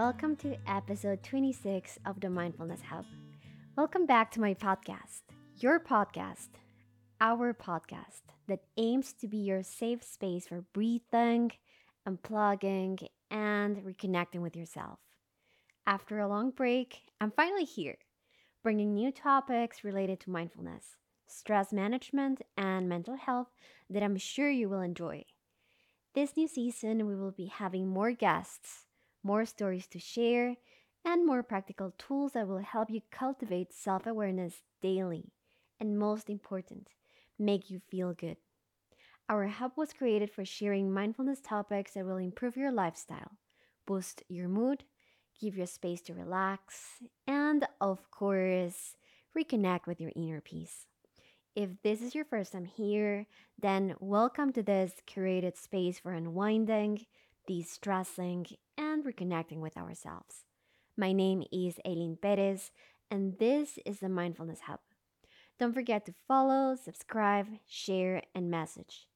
welcome to episode 26 of the Mindfulness Hub. Welcome back to my podcast, your podcast, our podcast that aims to be your safe space for breathing, unplugging, and reconnecting with yourself. After a long break, I'm finally here, bringing new topics related to mindfulness, stress management, and mental health that I'm sure you will enjoy. This new season, we will be having more guests, more stories to share, and more practical tools that will help you cultivate self awareness daily. And most important, make you feel good. Our hub was created for sharing mindfulness topics that will improve your lifestyle, boost your mood, give you space to relax, and of course, reconnect with your inner peace. If this is your first time here, then welcome to this curated space for unwinding, de stressing, and reconnecting with ourselves. My name is Aileen Perez, and this is the Mindfulness Hub. Don't forget to follow, subscribe, share, and message.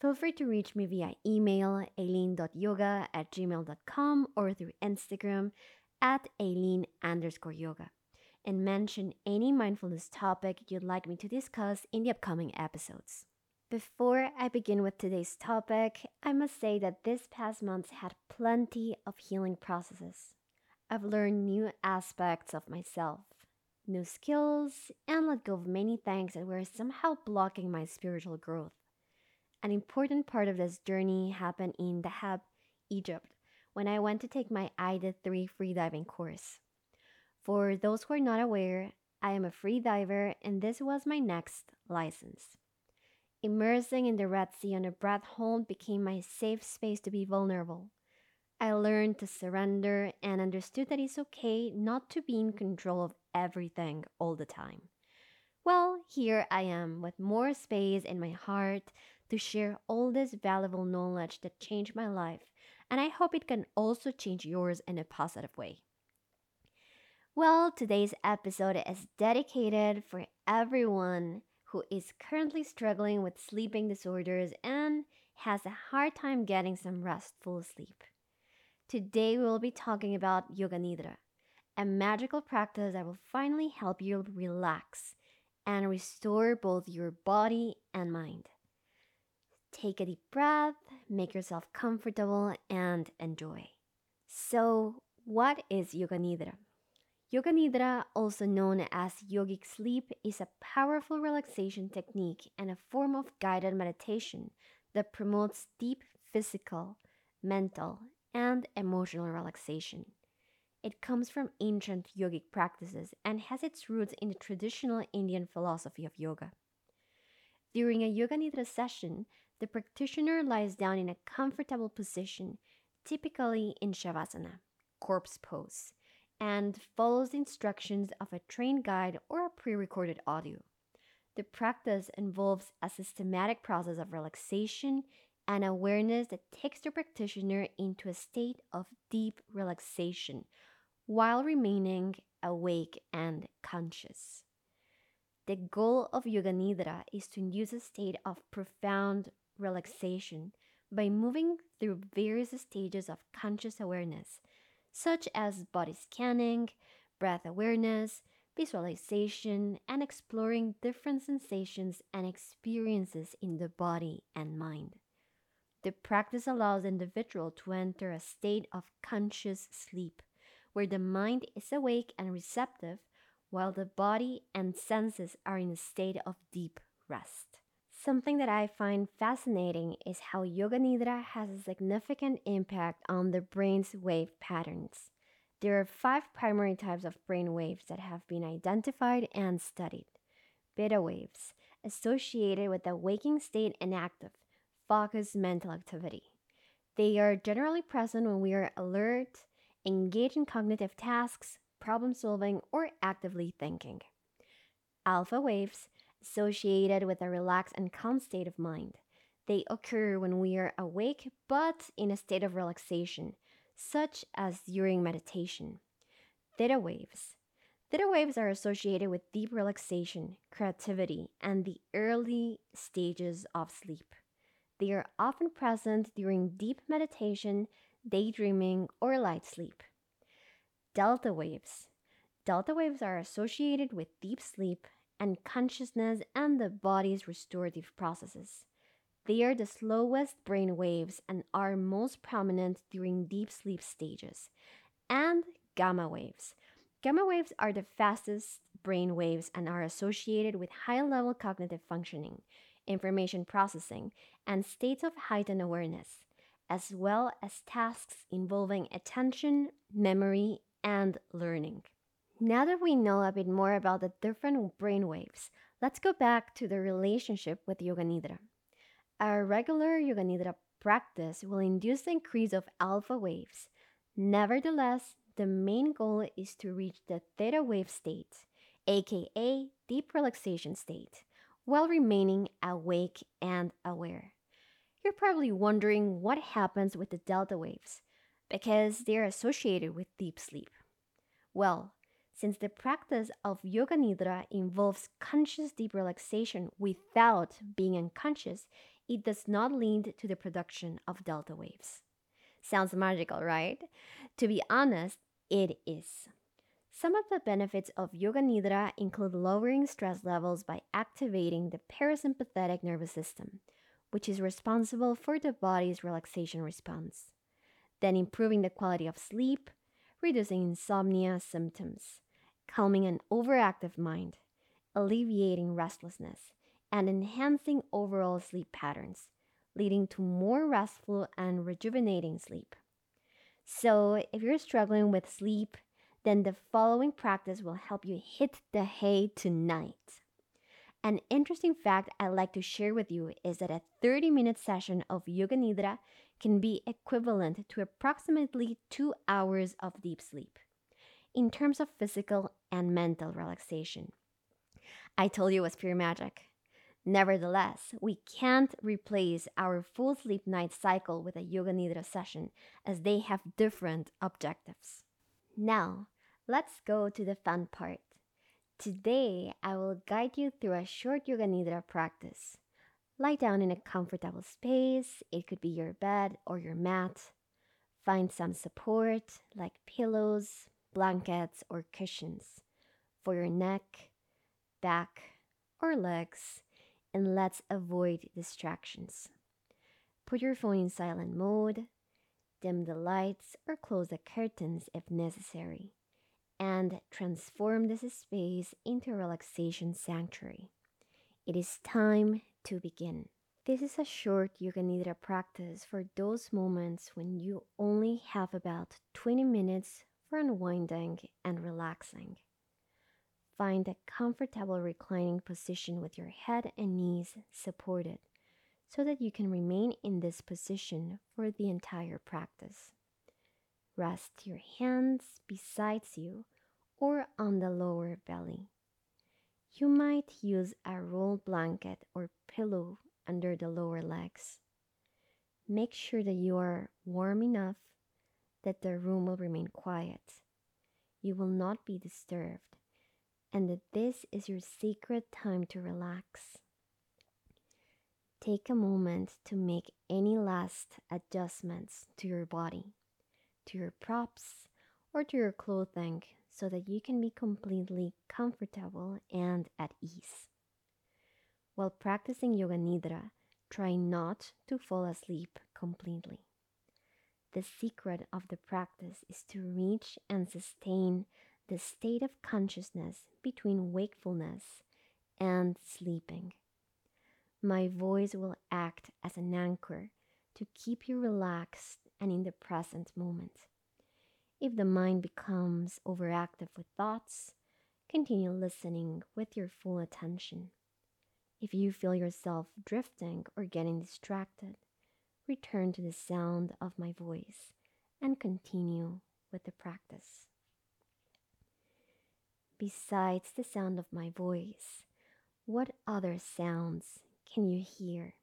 Feel free to reach me via email aileen.yoga at gmail.com or through Instagram at aileen underscore yoga and mention any mindfulness topic you'd like me to discuss in the upcoming episodes. Before I begin with today's topic, I must say that this past month had plenty of healing processes. I've learned new aspects of myself, new skills, and let go of many things that were somehow blocking my spiritual growth. An important part of this journey happened in Dahab, Egypt, when I went to take my AIDA 3 freediving course. For those who are not aware, I am a freediver and this was my next license. Immersing in the Red Sea on a breath hold became my safe space to be vulnerable. I learned to surrender and understood that it's okay not to be in control of everything all the time. Well, here I am with more space in my heart to share all this valuable knowledge that changed my life, and I hope it can also change yours in a positive way. Well, today's episode is dedicated for everyone who is currently struggling with sleeping disorders and has a hard time getting some restful sleep. Today, we will be talking about Yoga Nidra, a magical practice that will finally help you relax and restore both your body and mind. Take a deep breath, make yourself comfortable, and enjoy. So, what is Yoga Nidra? Yoga Nidra, also known as yogic sleep, is a powerful relaxation technique and a form of guided meditation that promotes deep physical, mental, and emotional relaxation. It comes from ancient yogic practices and has its roots in the traditional Indian philosophy of yoga. During a Yoga Nidra session, the practitioner lies down in a comfortable position, typically in Shavasana, corpse pose and follows the instructions of a trained guide or a pre recorded audio. The practice involves a systematic process of relaxation and awareness that takes the practitioner into a state of deep relaxation while remaining awake and conscious. The goal of Yoga Nidra is to induce a state of profound relaxation by moving through various stages of conscious awareness such as body scanning, breath awareness, visualization, and exploring different sensations and experiences in the body and mind. The practice allows the individual to enter a state of conscious sleep, where the mind is awake and receptive, while the body and senses are in a state of deep rest. Something that I find fascinating is how Yoga Nidra has a significant impact on the brain's wave patterns. There are five primary types of brain waves that have been identified and studied. Beta waves, associated with the waking state and active, focused mental activity. They are generally present when we are alert, engaged in cognitive tasks, problem solving, or actively thinking. Alpha waves, associated with a relaxed and calm state of mind. They occur when we are awake but in a state of relaxation, such as during meditation. Theta waves. Theta waves are associated with deep relaxation, creativity, and the early stages of sleep. They are often present during deep meditation, daydreaming, or light sleep. delta waves. Delta waves are associated with deep sleep and consciousness and the body's restorative processes. They are the slowest brain waves and are most prominent during deep sleep stages. And gamma waves. Gamma waves are the fastest brain waves and are associated with high level cognitive functioning, information processing, and states of heightened awareness, as well as tasks involving attention, memory, and learning. Now that we know a bit more about the different brain waves, let's go back to the relationship with Yoga Nidra. A regular Yoga Nidra practice will induce the increase of alpha waves. Nevertheless, the main goal is to reach the theta wave state, aka deep relaxation state, while remaining awake and aware. You're probably wondering what happens with the delta waves because they're associated with deep sleep. Well, since the practice of Yoga Nidra involves conscious deep relaxation without being unconscious, it does not lead to the production of delta waves. Sounds magical, right? To be honest, it is. Some of the benefits of Yoga Nidra include lowering stress levels by activating the parasympathetic nervous system, which is responsible for the body's relaxation response, then improving the quality of sleep, reducing insomnia symptoms, calming an overactive mind, alleviating restlessness, and enhancing overall sleep patterns, leading to more restful and rejuvenating sleep. So, if you're struggling with sleep, then the following practice will help you hit the hay tonight. An interesting fact I'd like to share with you is that a 30 minute session of Yoga Nidra can be equivalent to approximately two hours of deep sleep in terms of physical and mental relaxation. I told you it was pure magic. Nevertheless, we can't replace our full sleep night cycle with a Yoga Nidra session as they have different objectives. Now, let's go to the fun part. Today, I will guide you through a short Yoga Nidra practice. Lie down in a comfortable space, it could be your bed or your mat. Find some support like pillows, blankets, or cushions for your neck, back, or legs and let's avoid distractions. Put your phone in silent mode, dim the lights, or close the curtains if necessary, and transform this space into a relaxation sanctuary. It is time to begin. This is a short Yoga Nidra practice for those moments when you only have about 20 minutes for unwinding and relaxing. Find a comfortable reclining position with your head and knees supported so that you can remain in this position for the entire practice. Rest your hands beside you or on the lower belly. You might use a roll blanket or pillow under the lower legs. Make sure that you are warm enough that their room will remain quiet. You will not be disturbed and that this is your sacred time to relax. Take a moment to make any last adjustments to your body, to your props, or to your clothing so that you can be completely comfortable and at ease. While practicing Yoga Nidra, try not to fall asleep completely. The secret of the practice is to reach and sustain the state of consciousness between wakefulness and sleeping. My voice will act as an anchor to keep you relaxed and in the present moment. If the mind becomes overactive with thoughts, continue listening with your full attention. If you feel yourself drifting or getting distracted, return to the sound of my voice and continue with the practice besides the sound of my voice, what other sounds can you hear?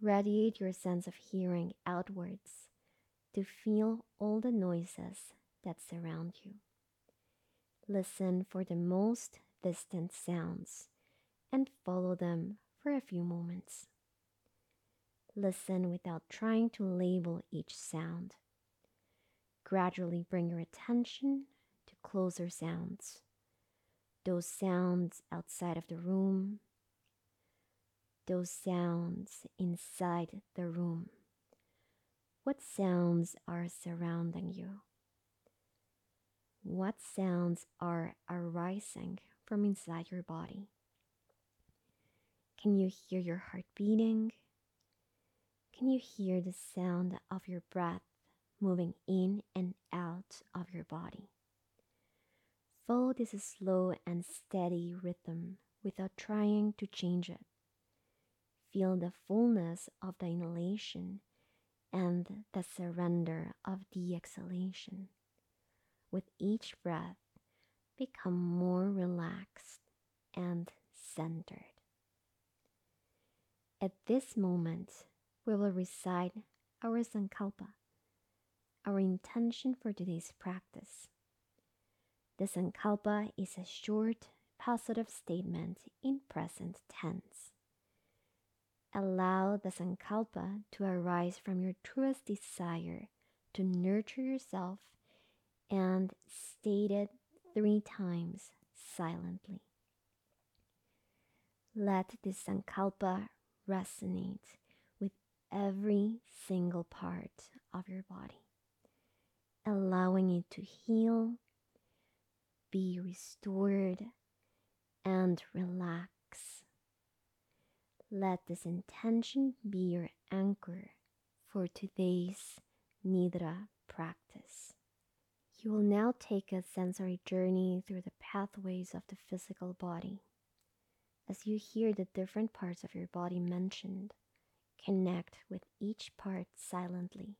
Radiate your sense of hearing outwards to feel all the noises that surround you. Listen for the most distant sounds and follow them for a few moments. Listen without trying to label each sound. gradually bring your attention to closer sounds. Those sounds outside of the room, those sounds inside the room. What sounds are surrounding you? What sounds are arising from inside your body? Can you hear your heart beating? Can you hear the sound of your breath moving in and out of your body? Follow this slow and steady rhythm without trying to change it. Feel the fullness of the inhalation and the surrender of the exhalation. With each breath, become more relaxed and centered. At this moment, we will recite our Sankalpa, our intention for today's practice. The Sankalpa is a short, positive statement in present tense. Allow the Sankalpa to arise from your truest desire to nurture yourself and state it three times silently. Let this Sankalpa resonate every single part of your body, allowing it to heal, be restored, and relax. Let this intention be your anchor for today's Nidra practice. You will now take a sensory journey through the pathways of the physical body as you hear the different parts of your body mentioned, connect with each part silently.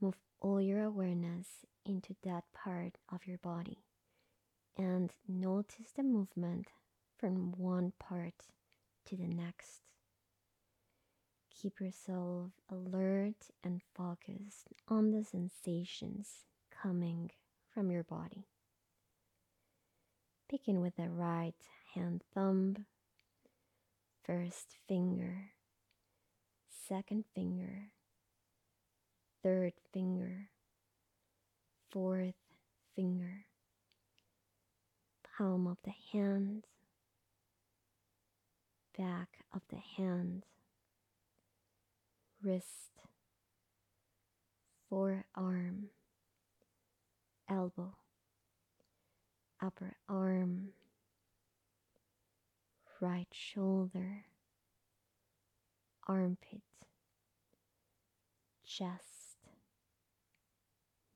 Move all your awareness into that part of your body and notice the movement from one part to the next. Keep yourself alert and focused on the sensations coming from your body. Begin with the right hand thumb, first finger, second finger, third finger, fourth finger, palm of the hand, back of the hand, wrist, forearm, elbow, upper arm right shoulder, armpit, chest,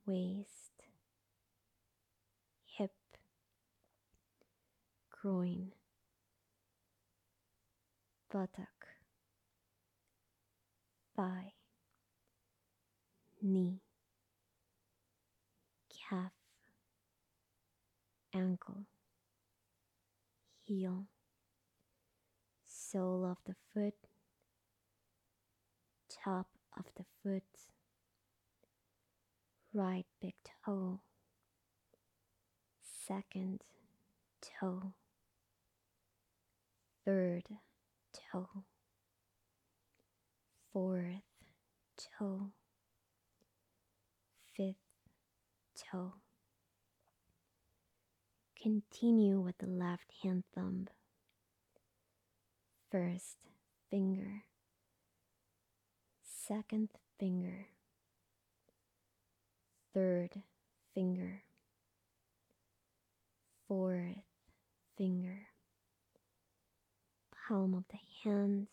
waist, hip, groin, buttock, thigh, knee, calf, ankle, heel. Sole of the foot, top of the foot, right big toe, second toe, third toe, fourth toe, fifth toe. Continue with the left hand thumb. First finger, second finger, third finger, fourth finger, palm of the hand,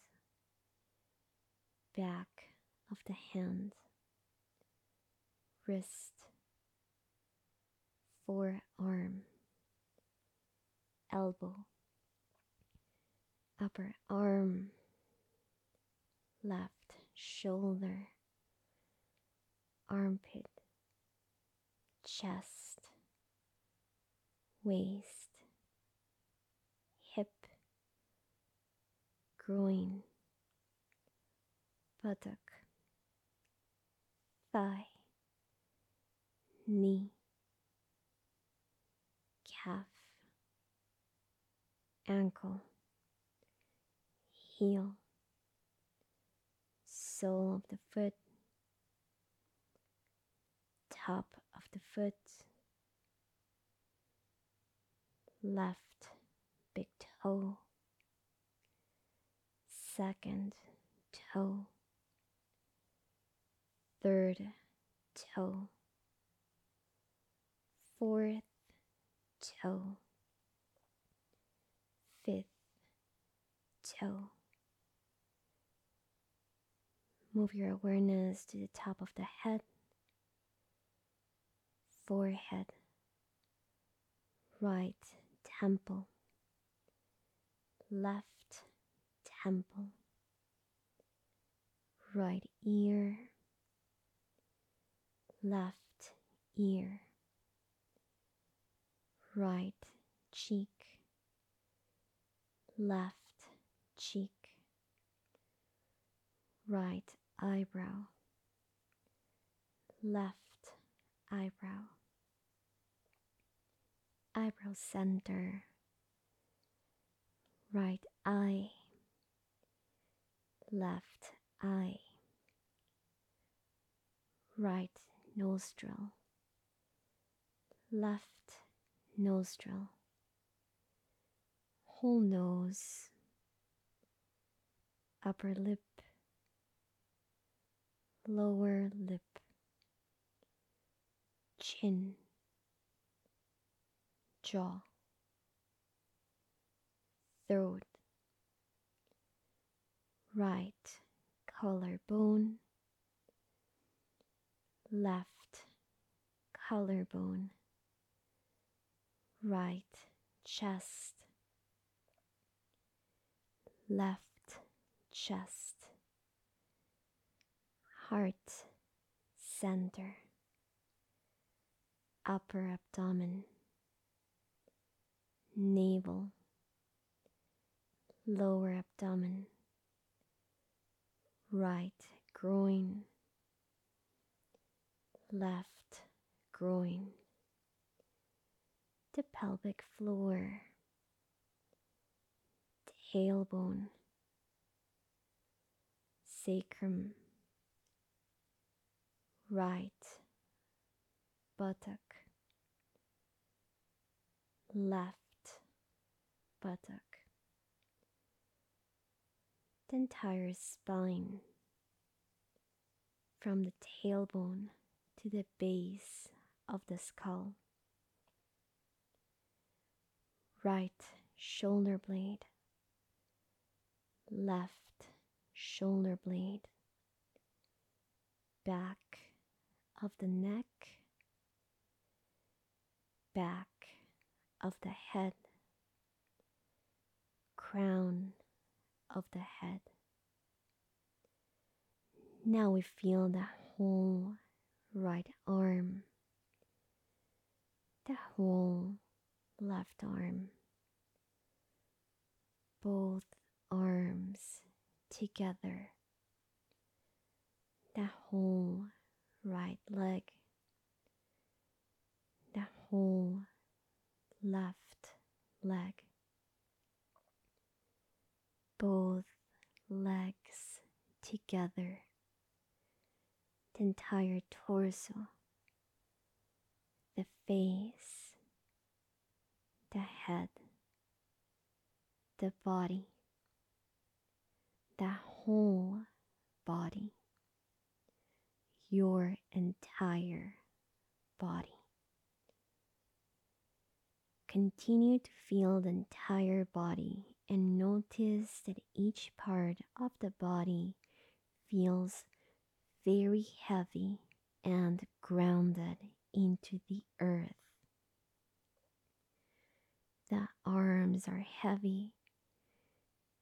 back of the hand, wrist, forearm, elbow. Upper arm, left shoulder, armpit, chest, waist, hip, groin, buttock, thigh, knee, calf, ankle heel, sole of the foot, top of the foot, left big toe, second toe, third toe, fourth toe, fifth toe. Move your awareness to the top of the head, forehead, right temple, left temple, right ear, left ear, right cheek, left cheek, right eyebrow, left eyebrow, eyebrow center, right eye, left eye, right nostril, left nostril, whole nose, upper lip, lower lip, chin, jaw, throat, right collarbone, left collarbone, right chest, left chest, heart center, upper abdomen, navel, lower abdomen, right groin, left groin, the pelvic floor, tailbone, sacrum, right. Buttock, left. Buttock, the entire spine. From the tailbone to the base of the skull, right shoulder blade, left shoulder blade, back of the neck, back of the head, crown of the head. Now we feel the whole right arm, the whole left arm, both arms together, the whole right leg, the whole left leg, both legs together, the entire torso, the face, the head, the body, the whole body, your entire body. Continue to feel the entire body and notice that each part of the body feels very heavy and grounded into the earth. The arms are heavy,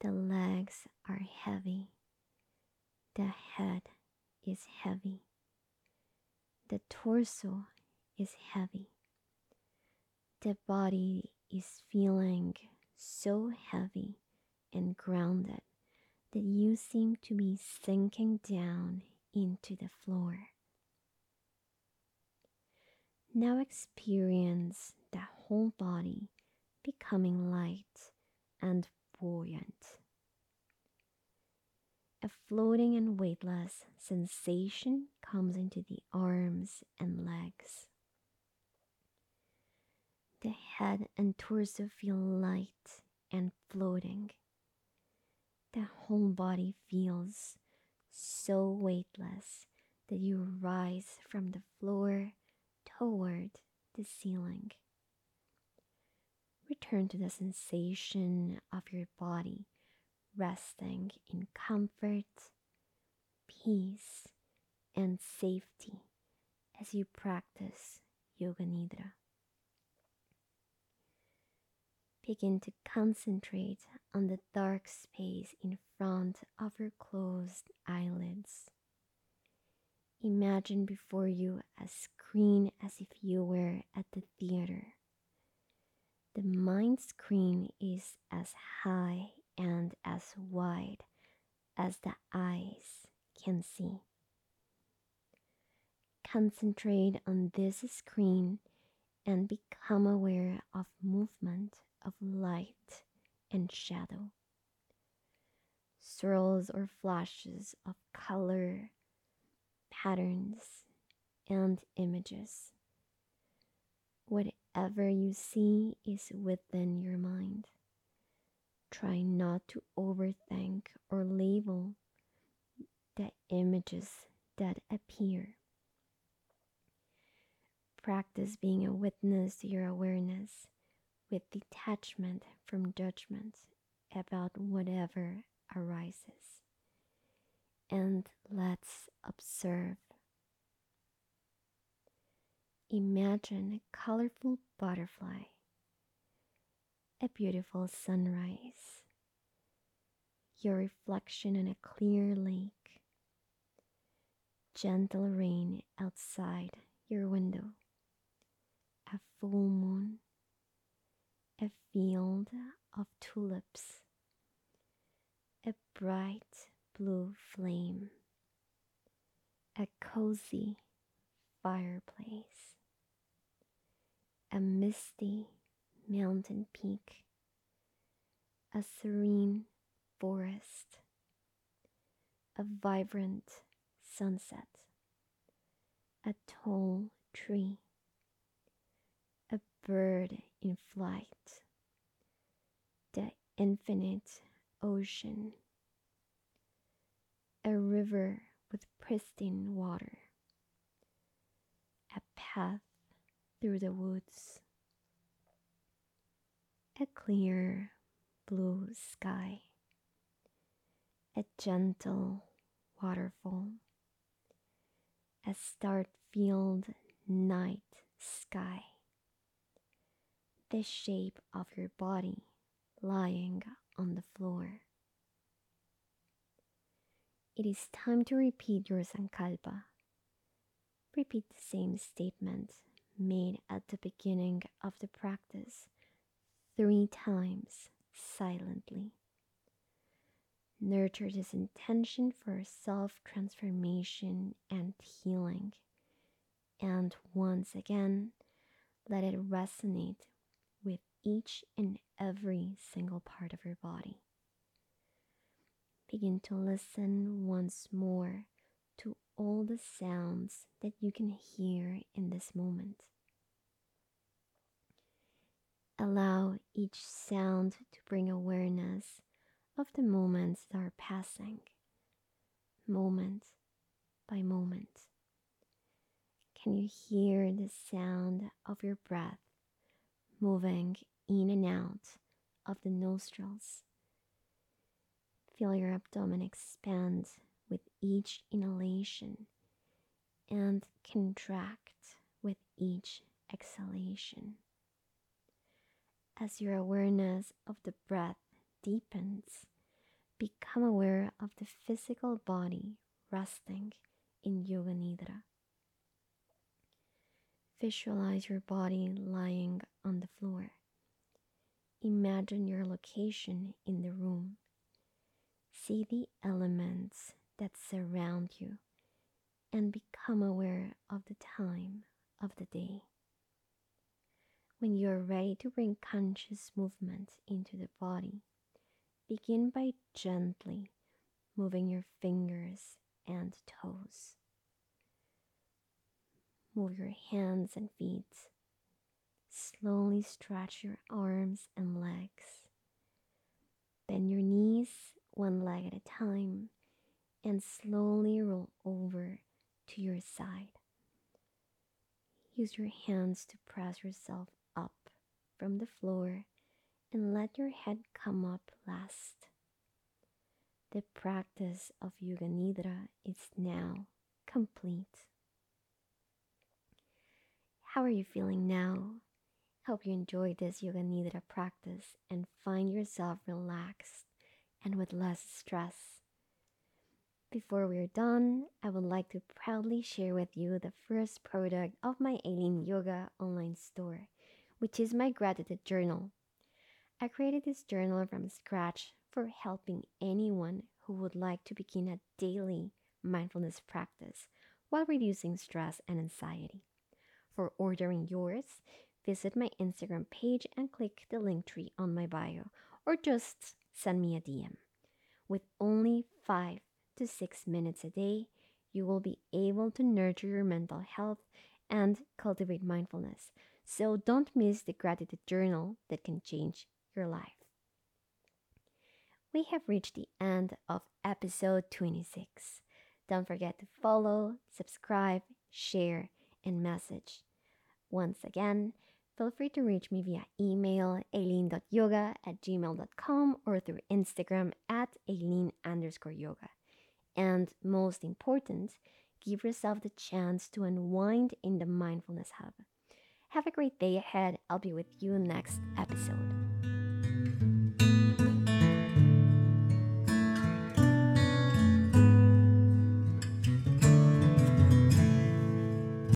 the legs are heavy, the head is heavy, the torso is heavy, the body is feeling so heavy and grounded that you seem to be sinking down into the floor. Now experience the whole body becoming light and buoyant. A floating and weightless sensation comes into the arms and legs. The head and torso feel light and floating. The whole body feels so weightless that you rise from the floor toward the ceiling. Return to the sensation of your body resting in comfort, peace, and safety as you practice Yoga Nidra. Begin to concentrate on the dark space in front of your closed eyelids. Imagine before you a screen as if you were at the theater. The mind screen is as high and as wide as the eyes can see. Concentrate on this screen and become aware of movement of light and shadow. Swirls or flashes of color, patterns, and images. Whatever you see is within your mind. Try not to overthink or label the images that appear. Practice being a witness to your awareness with detachment from judgment about whatever arises. And let's observe. Imagine a colorful butterfly, a beautiful sunrise, your reflection in a clear lake, gentle rain outside your window, a full moon a field of tulips, a bright blue flame, a cozy fireplace, a misty mountain peak, a serene forest, a vibrant sunset, a tall tree, a bird in flight, the infinite ocean, a river with pristine water, a path through the woods, a clear blue sky, a gentle waterfall, a star filled night sky the shape of your body lying on the floor. It is time to repeat your Sankalpa. Repeat the same statement made at the beginning of the practice three times silently. Nurture this intention for self transformation and healing. And once again, let it resonate with each and every single part of your body. Begin to listen once more to all the sounds that you can hear in this moment. Allow each sound to bring awareness of the moments that are passing, moment by moment. Can you hear the sound of your breath moving in and out of the nostrils. Feel your abdomen expand with each inhalation and contract with each exhalation. As your awareness of the breath deepens, become aware of the physical body resting in Yoga Nidra. Visualize your body lying on the floor. Imagine your location in the room. See the elements that surround you and become aware of the time of the day. When you are ready to bring conscious movement into the body, begin by gently moving your fingers and toes. Move your hands and feet. Slowly stretch your arms and legs. Bend your knees one leg at a time and slowly roll over to your side. Use your hands to press yourself up from the floor and let your head come up last. The practice of Yoga Nidra is now complete. How are you feeling now? Hope you enjoyed this Yoga Nidra practice and find yourself relaxed and with less stress. Before we're done, I would like to proudly share with you the first product of my Aileen Yoga online store, which is my gratitude journal. I created this journal from scratch for helping anyone who would like to begin a daily mindfulness practice while reducing stress and anxiety. For ordering yours, visit my Instagram page and click the Linktree on my bio, or just send me a DM. With only five to six minutes a day, you will be able to nurture your mental health and cultivate mindfulness. So don't miss the gratitude journal that can change your life we have reached the end of episode 26. Don't forget to follow, subscribe, share, and message. Once again, feel free to reach me via email aileen.yoga at gmail.com or through Instagram at aileen underscore yoga. And most important, give yourself the chance to unwind in the Mindfulness Hub. Have a great day ahead. I'll be with you next episode.